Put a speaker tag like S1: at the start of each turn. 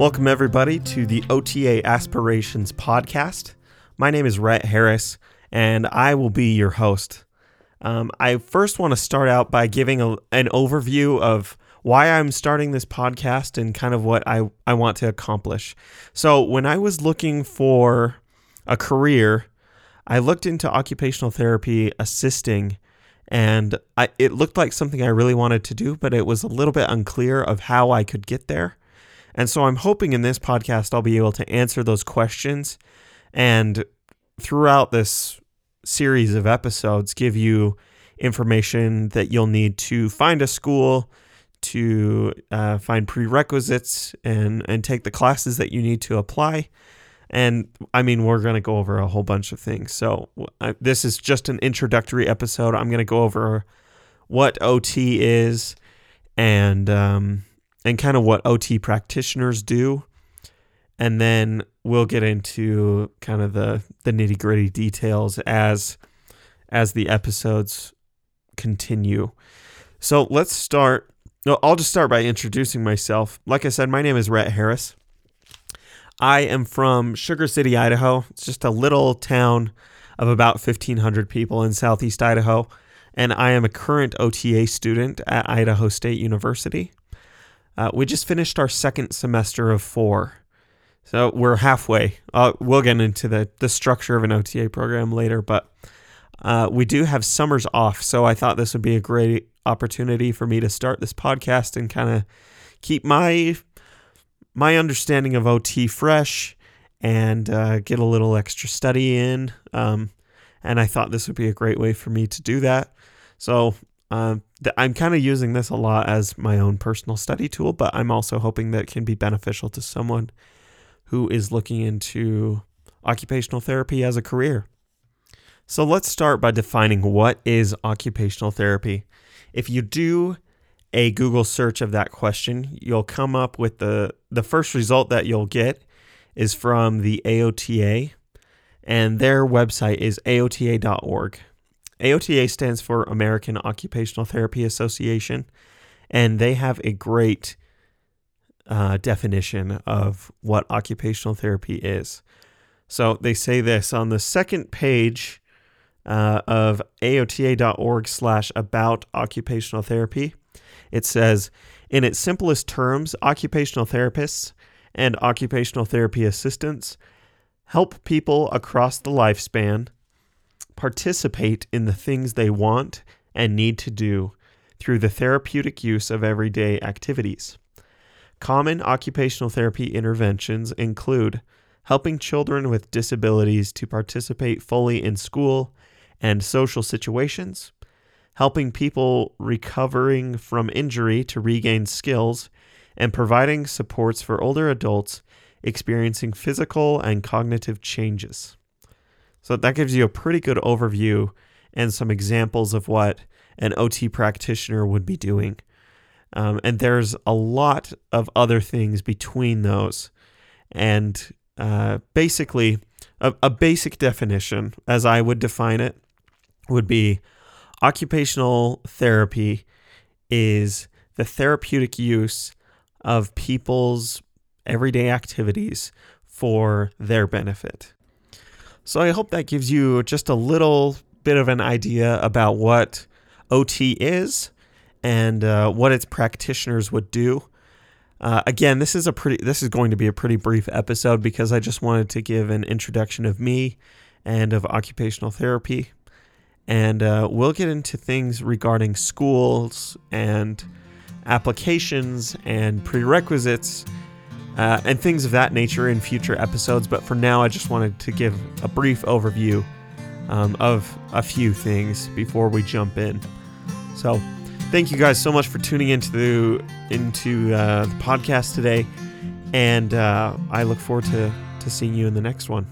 S1: Welcome, everybody, to the OTA Aspirations podcast. My name is Rhett Harris, and I will be your host. Um, I first want to start out by giving a, an overview of why I'm starting this podcast and kind of what I, I want to accomplish. So, when I was looking for a career, I looked into occupational therapy assisting, and I, it looked like something I really wanted to do, but it was a little bit unclear of how I could get there. And so I'm hoping in this podcast I'll be able to answer those questions and throughout this series of episodes give you information that you'll need to find a school, to uh, find prerequisites, and, and take the classes that you need to apply. And I mean, we're going to go over a whole bunch of things. So, this is just an introductory episode. I'm going to go over what OT is and um, and kind of what OT practitioners do. And then we'll get into kind of the, the nitty gritty details as as the episodes continue. So let's start. No, I'll just start by introducing myself. Like I said, my name is Rhett Harris. I am from Sugar City, Idaho. It's just a little town of about 1,500 people in southeast Idaho. And I am a current OTA student at Idaho State University. Uh, we just finished our second semester of four. So we're halfway. Uh, we'll get into the, the structure of an OTA program later, but uh, we do have summers off. So I thought this would be a great opportunity for me to start this podcast and kind of keep my my understanding of OT fresh and uh, get a little extra study in. Um, and I thought this would be a great way for me to do that. So um, I'm kind of using this a lot as my own personal study tool, but I'm also hoping that it can be beneficial to someone who is looking into occupational therapy as a career. So let's start by defining what is occupational therapy. If you do a Google search of that question, you'll come up with the the first result that you'll get is from the AOTA and their website is aota.org. AOTA stands for American Occupational Therapy Association, and they have a great uh, definition of what occupational therapy is. So they say this on the second page uh, of aota.org slash about occupational therapy. It says, in its simplest terms, occupational therapists and occupational therapy assistants help people across the lifespan participate in the things they want and need to do through the therapeutic use of everyday activities. Common occupational therapy interventions include helping children with disabilities to participate fully in school and social situations, helping people recovering from injury to regain skills, and providing supports for older adults experiencing physical and cognitive changes. So that gives you a pretty good overview and some examples of what an OT practitioner would be doing. Um, and there's a lot of other things between those. And uh, basically, a, a basic definition, as I would define it, would be occupational therapy is the therapeutic use of people's everyday activities for their benefit. So I hope that gives you just a little bit of an idea about what OT is and uh, what its practitioners would do. Uh, again, this is a pretty. This is going to be a pretty brief episode because I just wanted to give an introduction of me and of occupational therapy, and uh, we'll get into things regarding schools and applications and prerequisites uh, and things of that nature in future episodes. But for now, I just wanted to give a brief overview um, of a few things before we jump in. So, thank you guys so much for tuning into the into uh, the podcast today, and uh, I look forward to to seeing you in the next one.